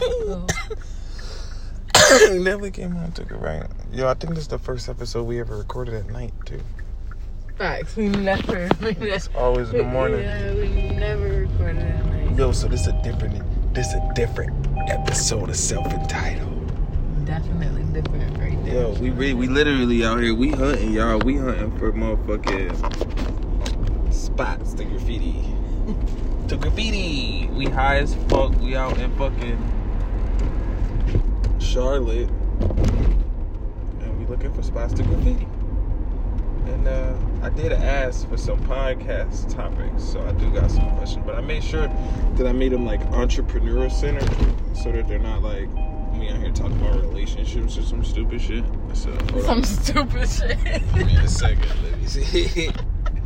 Oh. Definitely came home, took it right. Yo, I think this is the first episode we ever recorded at night too. Facts. We never. We It's always in the morning. Yeah, we never recorded at night. Yo, so this is a different, this is a different episode of self entitled. Definitely different right there. Yo, we re- we literally out here. We hunting, y'all. We hunting for motherfucking spots to graffiti. to graffiti. We high as fuck. We out in fucking Charlotte, and we looking for spots to graffiti. And uh, I did ask for some podcast topics, so I do got some questions. But I made sure that I made them like entrepreneur centered, so that they're not like me out here talking about relationships or some stupid shit. So Some on. stupid shit. Give me a second. Let me see.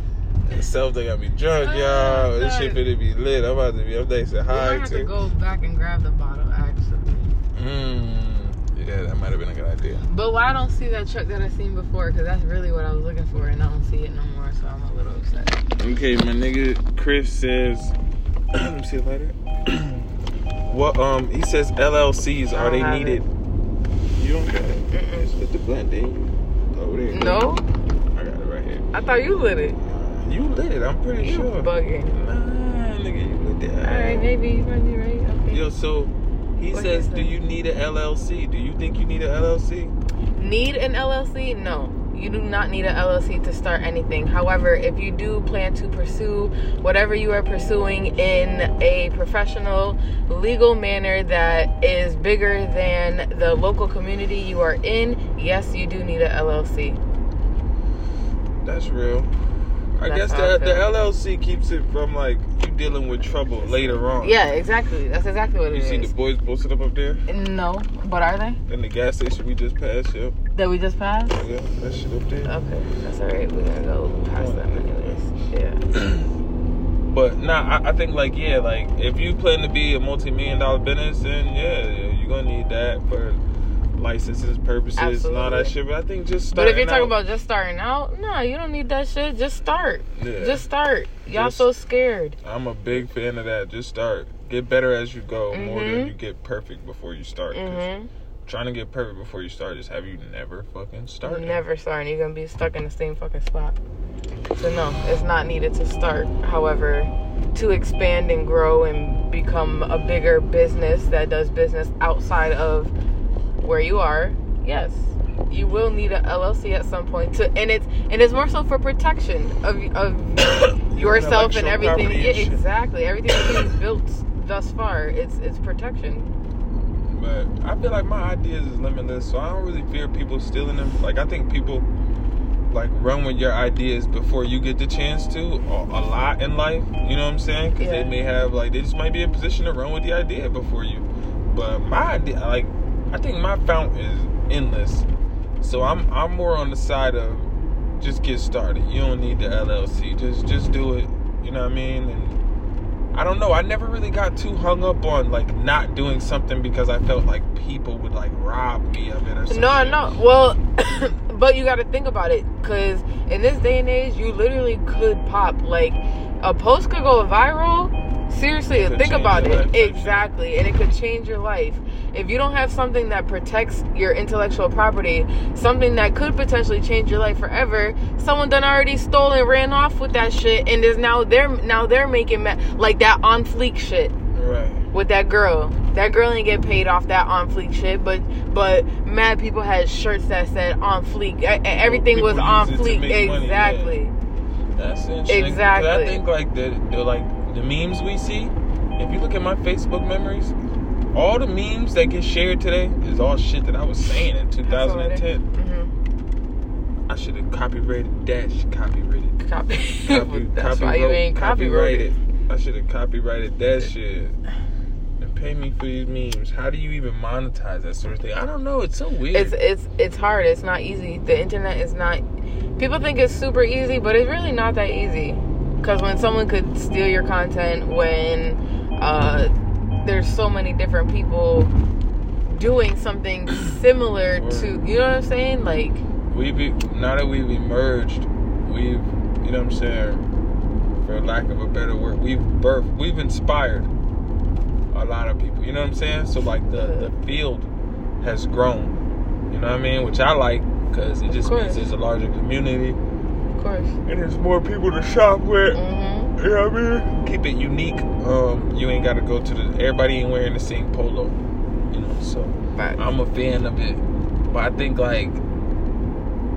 Self they got me drunk, y'all. Oh, this shit finna be lit. I'm about to be up there might hi have to. to go back and grab the bottle, actually. Mm, yeah, that might have been a good idea. But why I don't see that truck that I seen before? Because that's really what I was looking for, and I don't see it no more, so I'm a little upset. Okay, my nigga Chris says. Let me see it later. what um he says LLCs are they needed? You don't got it. It's with the blunt, didn't? Over there. No, I got it right here. I thought you lit it. You lit it. I'm pretty You sure. bugging. Nah, nigga, you lit it. All right, maybe you might be right. Okay. Yo, so he What says, do you need a LLC? Do you think you need a LLC? Need an LLC? No. You do not need a LLC to start anything. However, if you do plan to pursue whatever you are pursuing in a professional, legal manner that is bigger than the local community you are in, yes, you do need a LLC. That's real. I guess the, the. LLC keeps it from like you dealing with trouble later on. Yeah, exactly. That's exactly what it is. You see the boys posted up up there No, but are they? in the gas station we just passed. Yep. That we just passed? Yeah, that shit up there. Okay, that's alright. We're gonna go past them anyways. Yeah. But nah, I, I think like yeah, like if you plan to be a multi-million dollar business, then yeah, you're gonna need that for licenses purposes and all that shit. But I think just start But if you're talking out- about just starting out, no, you don't need that shit. Just start. Yeah. Just start. Y'all Just- so scared. I'm a big fan of that. Just start. Get better as you go, more than Mhm. you get perfect before you start. 'Cause hmm Trying to get perfect before you start is have you never fucking started. Never starting. You're gonna be stuck in the same fucking spot. So no, it's not needed to start. However, to expand and grow and become a bigger business that does business outside of where you are, yes, you will need a LLC at some point. To and it's and it's more so for protection of of yourself and everything. Yeah, exactly. Everything that you've built thus far, it's it's protection. But I feel like my ideas is limitless, so I don't really fear people stealing them. Like I think people like run with your ideas before you get the chance to a, a lot in life. You know what I'm saying? Because Yeah. they may have like they just might be in position to run with the idea before you. But my idea, like I think my fountain is endless. So I'm I'm more on the side of just get started. You don't need the LLC. Just just do it. You know what I mean? And I don't know. I never really got too hung up on like not doing something because I felt like people would like rob me of it or something. No, no. Well, but you got to think about it because in this day and age, you literally could pop like a post could go viral. Seriously, think about it. exactly, and it could change your life. If you don't have something that protects your intellectual property, something that could potentially change your life forever, someone done already stole and ran off with that shit, and is now they're now they're making ma- like that on fleek shit Right. with that girl. That girl ain't get paid off that on fleek shit, but but mad people had shirts that said on fleek. Everything People was on use it to fleek. make money, yeah. exactly. That's interesting. Exactly. I think like the, the like the memes we see. If you look at my Facebook memories, all the memes that get shared today is all shit that I was saying in 2010. hmm I should have copyrighted that. shit, Copyrighted. Copy. Copy, That's why you copyright- ain't copyrighted. I should have copyrighted that shit. And pay me for these memes. How do you even monetize that sort of thing? I don't know. It's so weird. It's it's it's hard. It's not easy. The internet is not. People think it's super easy, but it's really not that easy. Because when someone could steal your content, when uh, there's so many different people doing something similar to, you know what I'm saying? Like, we've e- now that we've emerged, we've you know what I'm saying, for lack of a better word, we've birthed, we've inspired a lot of people. You know what I'm saying? So like the the field has grown. You know what I mean? Which I like because it just means there's a larger community Of course. and there's more people to shop with. Mm-hmm. You know what I mean? Keep it unique. Um, you ain't got to go to the. Everybody ain't wearing the same polo. You know, so. I'm a fan of it. But I think like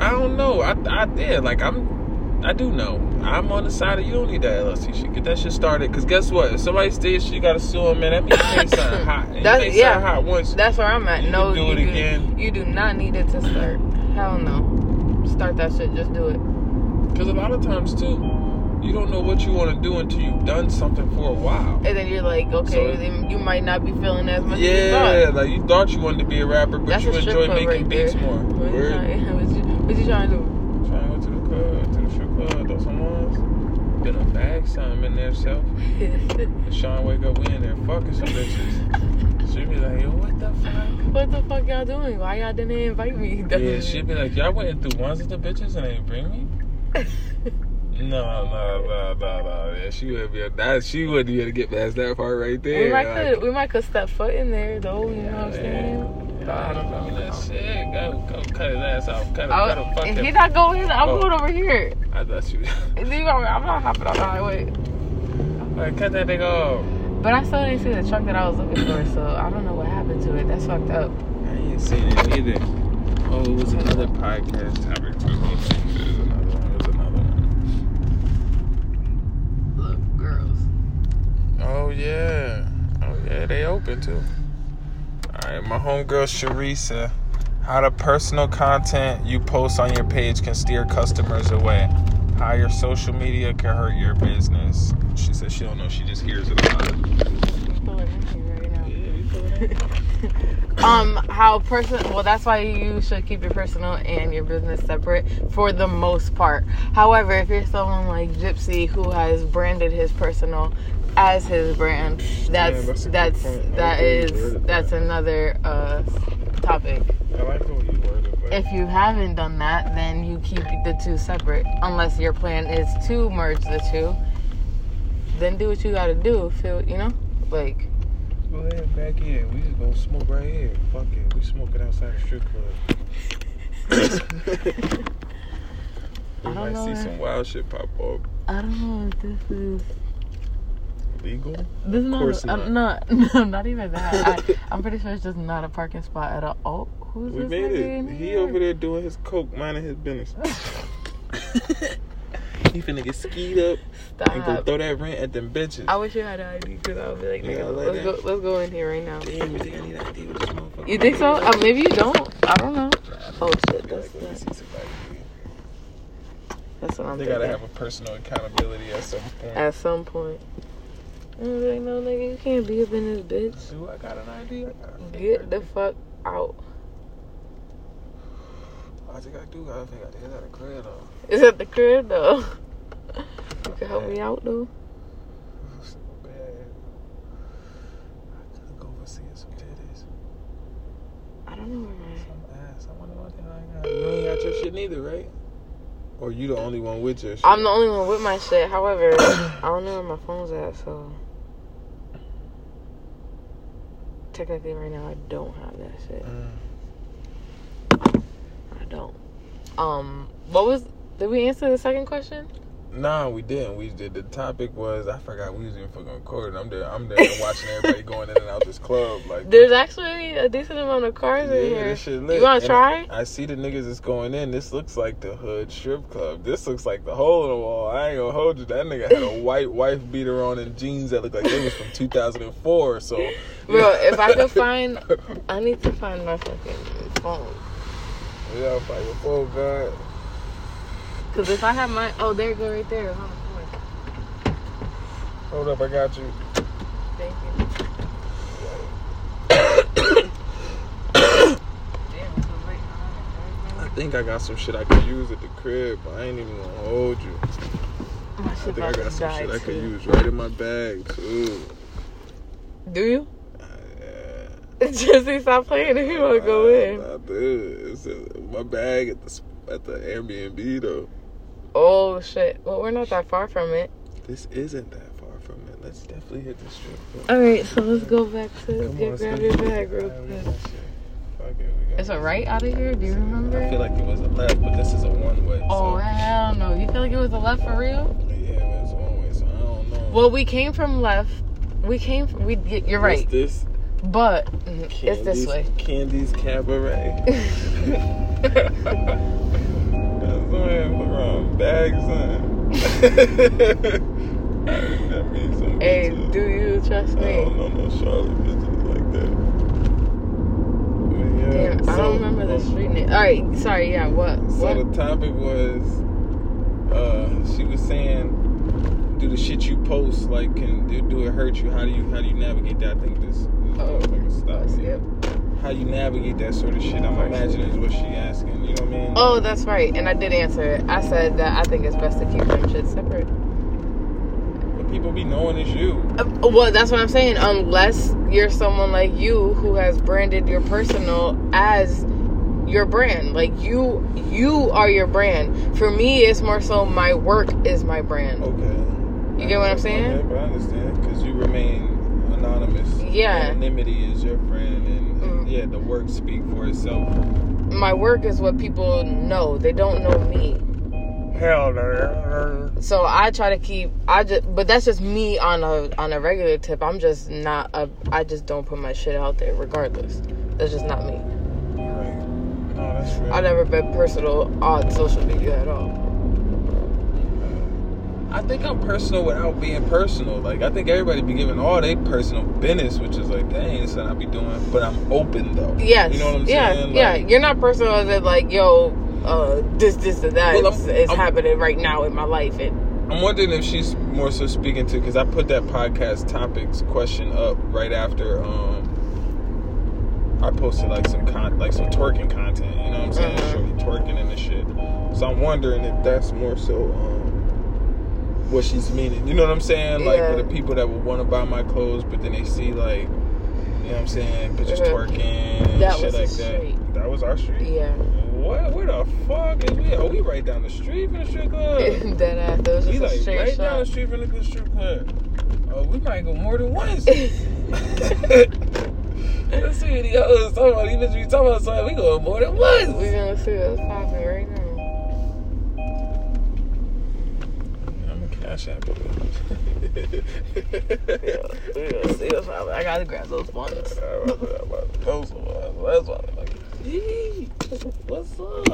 I don't know. I I did like I'm. I do know. I'm on the side of you don't need that LLC shit. Get that shit started. Cause guess what? If somebody stays, you gotta sue them, man. That means you something hot. And you That's- yeah. hot once. That's where I'm at. You no, do you it do, again. You do not need it to start. Hell no. Start that shit. Just do it. Cause a lot of times too, you don't know what you want to do until you've done something for a while. And then you're like, okay, So- then you might not be feeling as much Yeah, like you thought you wanted to be a rapper, but That's you enjoy making right beats there. more. What you, trying, what, you, what you trying to do? Trying to go to the club, to the strip club, throw some ones. Been a bag something in there, self. And Sean wake up, we in there fucking some bitches. She'd be like, yo, what the fuck? what the fuck y'all doing? Why y'all didn't invite me? Yeah, she'd be like, y'all went through ones of the bitches and they ain't bring me? No, no, no, no, no. Yeah, she would be a, that. She wouldn't be able to get past that part right there. we might Like, could we might could step foot in there though. You know what I'm saying? I don't know that shit. Go, go cut his ass off. Cut, him, cut I, him. Fuck if him. he not going, I'm Oh. going over here. I thought you. You know, I'm not hopping on the highway. like, cut that nigga off. But I still didn't see the truck that I was looking for, so I don't know what happened to it. That's fucked up. I ain't seen it either. Oh, it was another podcast topic too. It was another one. It was another one. Look, girls. Oh yeah. Oh yeah, they open too. Alright, my homegirl Sharisa. How the personal content you post on your page can steer customers away. How your social media can hurt your business. She said she don't know, she just hears it a lot. Um how person well that's why you should keep your personal and your business separate for the most part however if you're someone like gypsy who has branded his personal as his brand that's that's a good that's point. I that like the way you is worded that's that. another uh topic I like the way you worded it. if you haven't done that then you keep the two separate unless your plan is to merge the two then do what you gotta do feel you know like Go ahead, back in. We just gonna smoke right here. Fuck it. We smoking outside the strip club. we I don't might know, see man. some wild shit pop up. i don't know if this is Legal? This is Of course not, not. uh, not, no, not even that. I, I'm pretty sure it's just not a parking spot at all. Oh, who's We this made nigga it. He over there doing his coke, minding his business. he finna get skied up and go throw that rent at them bitches. I wish you had an ID because I would be like, nigga, like let's that. go, let's go in here right now. Damn, you think I need an ID with this motherfucker? You think so? Uh, maybe you don't. I don't know. Oh shit, that's like, that. That's what I'm They thinking. gotta have a personal accountability at some point. At some point. I'm like, no, nigga, you can't be up in this bitch. Do I got an ID? I got Get the fuck out. I think I do. I think I did that the crib though. It's at the crib though. You can help me out though. So bad. I could go for seeing some titties. I don't know where my Some ass. I wonder what the hell I got. You ain't got your shit neither, right? Or you the only one with your shit? I'm the only one with my shit. However, I don't know where my phone's at, so technically right now I don't have that shit. Mm. I don't. Um, what was? Did we answer the second question? Nah, we didn't. We did. The topic was I forgot we was even fucking recording. I'm there. I'm there watching everybody going in and out this club. Like There's actually a decent amount of cars in here. this shit lit. You want to try? I, I see the niggas that's going in. This looks like the hood strip club. This looks like the hole in the wall. I ain't gonna hold you. That nigga had a white wife beater on and jeans that looked like they was from 2004. So, Bro, if I could find, I need to find my fucking phone. yeah, fight your phone, God. Cause if I have my, oh, there you go right there. Hold on, Hold up, I got you. Thank you. Damn, it's a late I think I got some shit I could use at the crib, but I ain't even gonna hold you. I think I got some shit I could use right in my bag too. Do you? Jesse, stop playing if you want to go in. I do. It's in my bag at the at the Airbnb though. Oh shit. Well, we're not that far from it. This isn't that far from it. let's definitely hit the strip club. All right, so let's go back to Come get on, grab your bag real quick. got shit. Fuck it, It's a right out of here. Do you remember? I feel like it was a left, but this is a one way. oh so. hell no! You feel like it was a left for real? Yeah, but it's a one way, so I don't know. Well, we came from left. We came. From, we. You're right, What's this? But mm, it's this way. Candy's Cabaret. That's man, put around bags on. that means some hey, bitches. do you trust me? I don't know no Charlotte bitches like that. Yeah, Damn, I don't remember the street name. All right, sorry. Yeah, what? So What? the topic was, uh, she was saying, do the shit you post like can do, do it hurt you? How do you how do you navigate that? I think this. Oh, like a stop. Yep. How you navigate that sort of shit? I'm imagining is what she asking. You know what I mean? Oh, that's right. And I did answer it. I said that I think it's best to keep them shit separate. But people be knowing it's you. Uh, Well, that's what I'm saying. Unless you're someone like you who has branded your personal as your brand. Like you, you are your brand. For me, it's more so my work is my brand. Okay. You get what I'm saying? Okay, but I understand because you remain anonymous. Yeah. Anonymity is your friend, and, and Mm. yeah, the work speak for itself. My work is what people know. They don't know me. Hell no. So I try to keep. I just, but that's just me on a on a regular tip. I'm just not a. I just don't put my shit out there, regardless. That's just not me. Right. No, that's real. I've never been personal on social media at all. I think I'm personal without being personal. Like I think everybody be giving all their personal business, which is like, dang, something I be doing. But I'm open though. Yes. You know what I'm yeah, saying? yeah. Like, You're not personal as in like, yo, uh, this, this, and that Well, is, is happening right now in my life. And I'm wondering if she's more so speaking to because I put that podcast topics question up right after um I posted like some con like some twerking content. You know what I'm saying? Mhm. Shorty twerking and the shit. So I'm wondering if that's more so um what she's meaning. You know what I'm saying? Like for the people that would want to buy my clothes, but then they see like you know what I'm saying, bitches Mhm. twerking That shit was like that. street. That was our street. yeah, What? Where the fuck is we? Are we right down the street from the strip club? that ass. That was We just a like straight right down the street from the strip club. Oh, we might go more than once. Let's see what the others talking about. These bitches be talking about something. We go more than once. We're gonna see what's popping right now. I'm a cash app. Yeah, see. I gotta grab those ones. Those ones. That's what I'm like. Yee, What's up?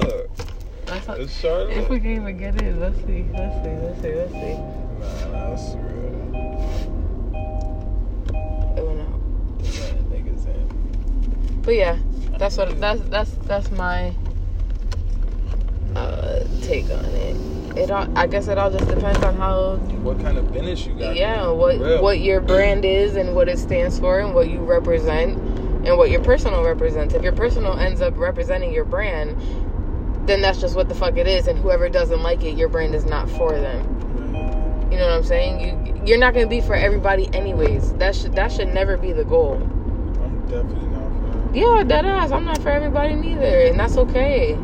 That's not, It's Charlotte. if we can even get in, let's see, let's see, let's see, let's see. Nah, that's real. It went out. Man, niggas in. But yeah, that's what that's that's that's my uh take on it. It all I guess it all just depends on how What kind of business you got? yeah, what Real. what your brand is and what it stands for and what you represent and what your personal represents. If your personal ends up representing your brand, then that's just what the fuck it is and whoever doesn't like it, your brand is not for them. You know what I'm saying? You you're not going to be for everybody anyways. That should that should never be the goal. I'm definitely not for Yeah, that ass. I'm not for everybody neither, and that's okay.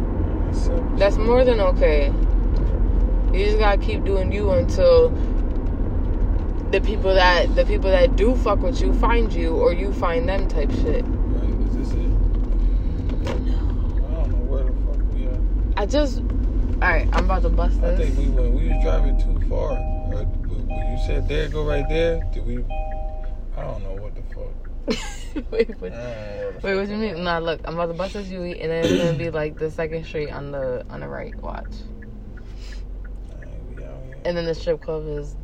That's more than okay. You just gotta keep doing you until the people that the people that do fuck with you find you, or you find them type shit. Right, is this it? I don't know where the fuck we are. I just, all right. I'm about to bust this. I think we went. We was driving too far. Uh, or, when you said there, go right there. Did we? I don't know what the fuck. wait, what, don't know where the wait, what you mean? Nah, look. I'm about to bust this Yui, and then it's gonna be like the second street on the on the right. Watch, Alright, we out here. And then the strip club is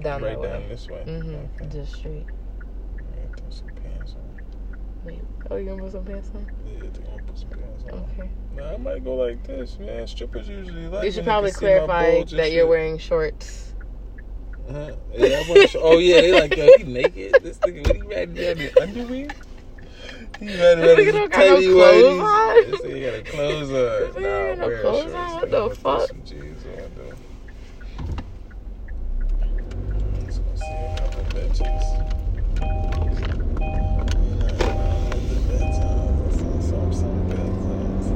down right that way. down this way. Mhm. Okay. Just straight. Throw some pants on. Wait. Oh, you gonna put some pants on? Yeah, they're gonna put some pants on. Okay. Nah, I might go like this, man. Strippers usually like. You should probably can see my clarify that you're shit. wearing shorts. Uh-huh. Yeah, wanna oh yeah, they like yo, he naked. This nigga, what he ready to have underwear? He ready This to nigga don't got no tighty clothes whities. This nigga got a clothes on. This nigga Nah, got no clothes on? What the fuck? Some jeans on though. Let's go see a couple bitches. Nah, nah, the beds on. Some, some, some beds on.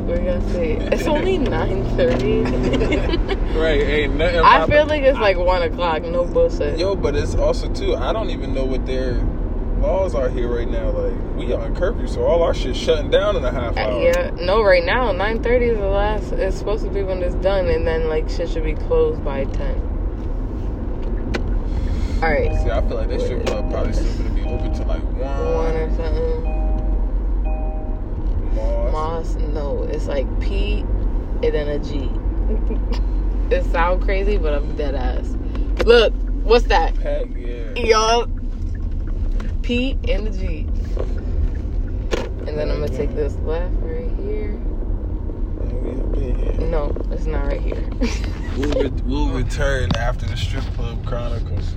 We're gonna see. It's only nine thirty. right, ain't nothing. I feel like it's like one o'clock. No bullshit. Yo, but it's also too. I don't even know what their laws are here right now. Like we on curfew, so all our shit shutting down in a half Uh, hour. yeah, no. Right now, nine thirty is the last. It's supposed to be when it's done, and then like shit should be closed by ten. All right, See, I feel like that strip club probably still gonna be open till like one. one or something. Moss. Moss, no, it's like P and then a G. it sound crazy, but I'm dead ass. Look, what's that? Pack, yeah. Yup. P and the G. And then I'm gonna take mm-hmm. this left right here. Yeah, we have been here. No, it's not right here. We'll, re- we'll return after the strip club chronicles.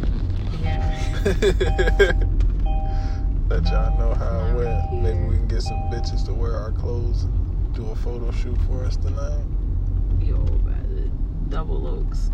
Let y'all know how it went. Maybe we can get some bitches to wear our clothes and do a photo shoot for us tonight. Yo, double oaks.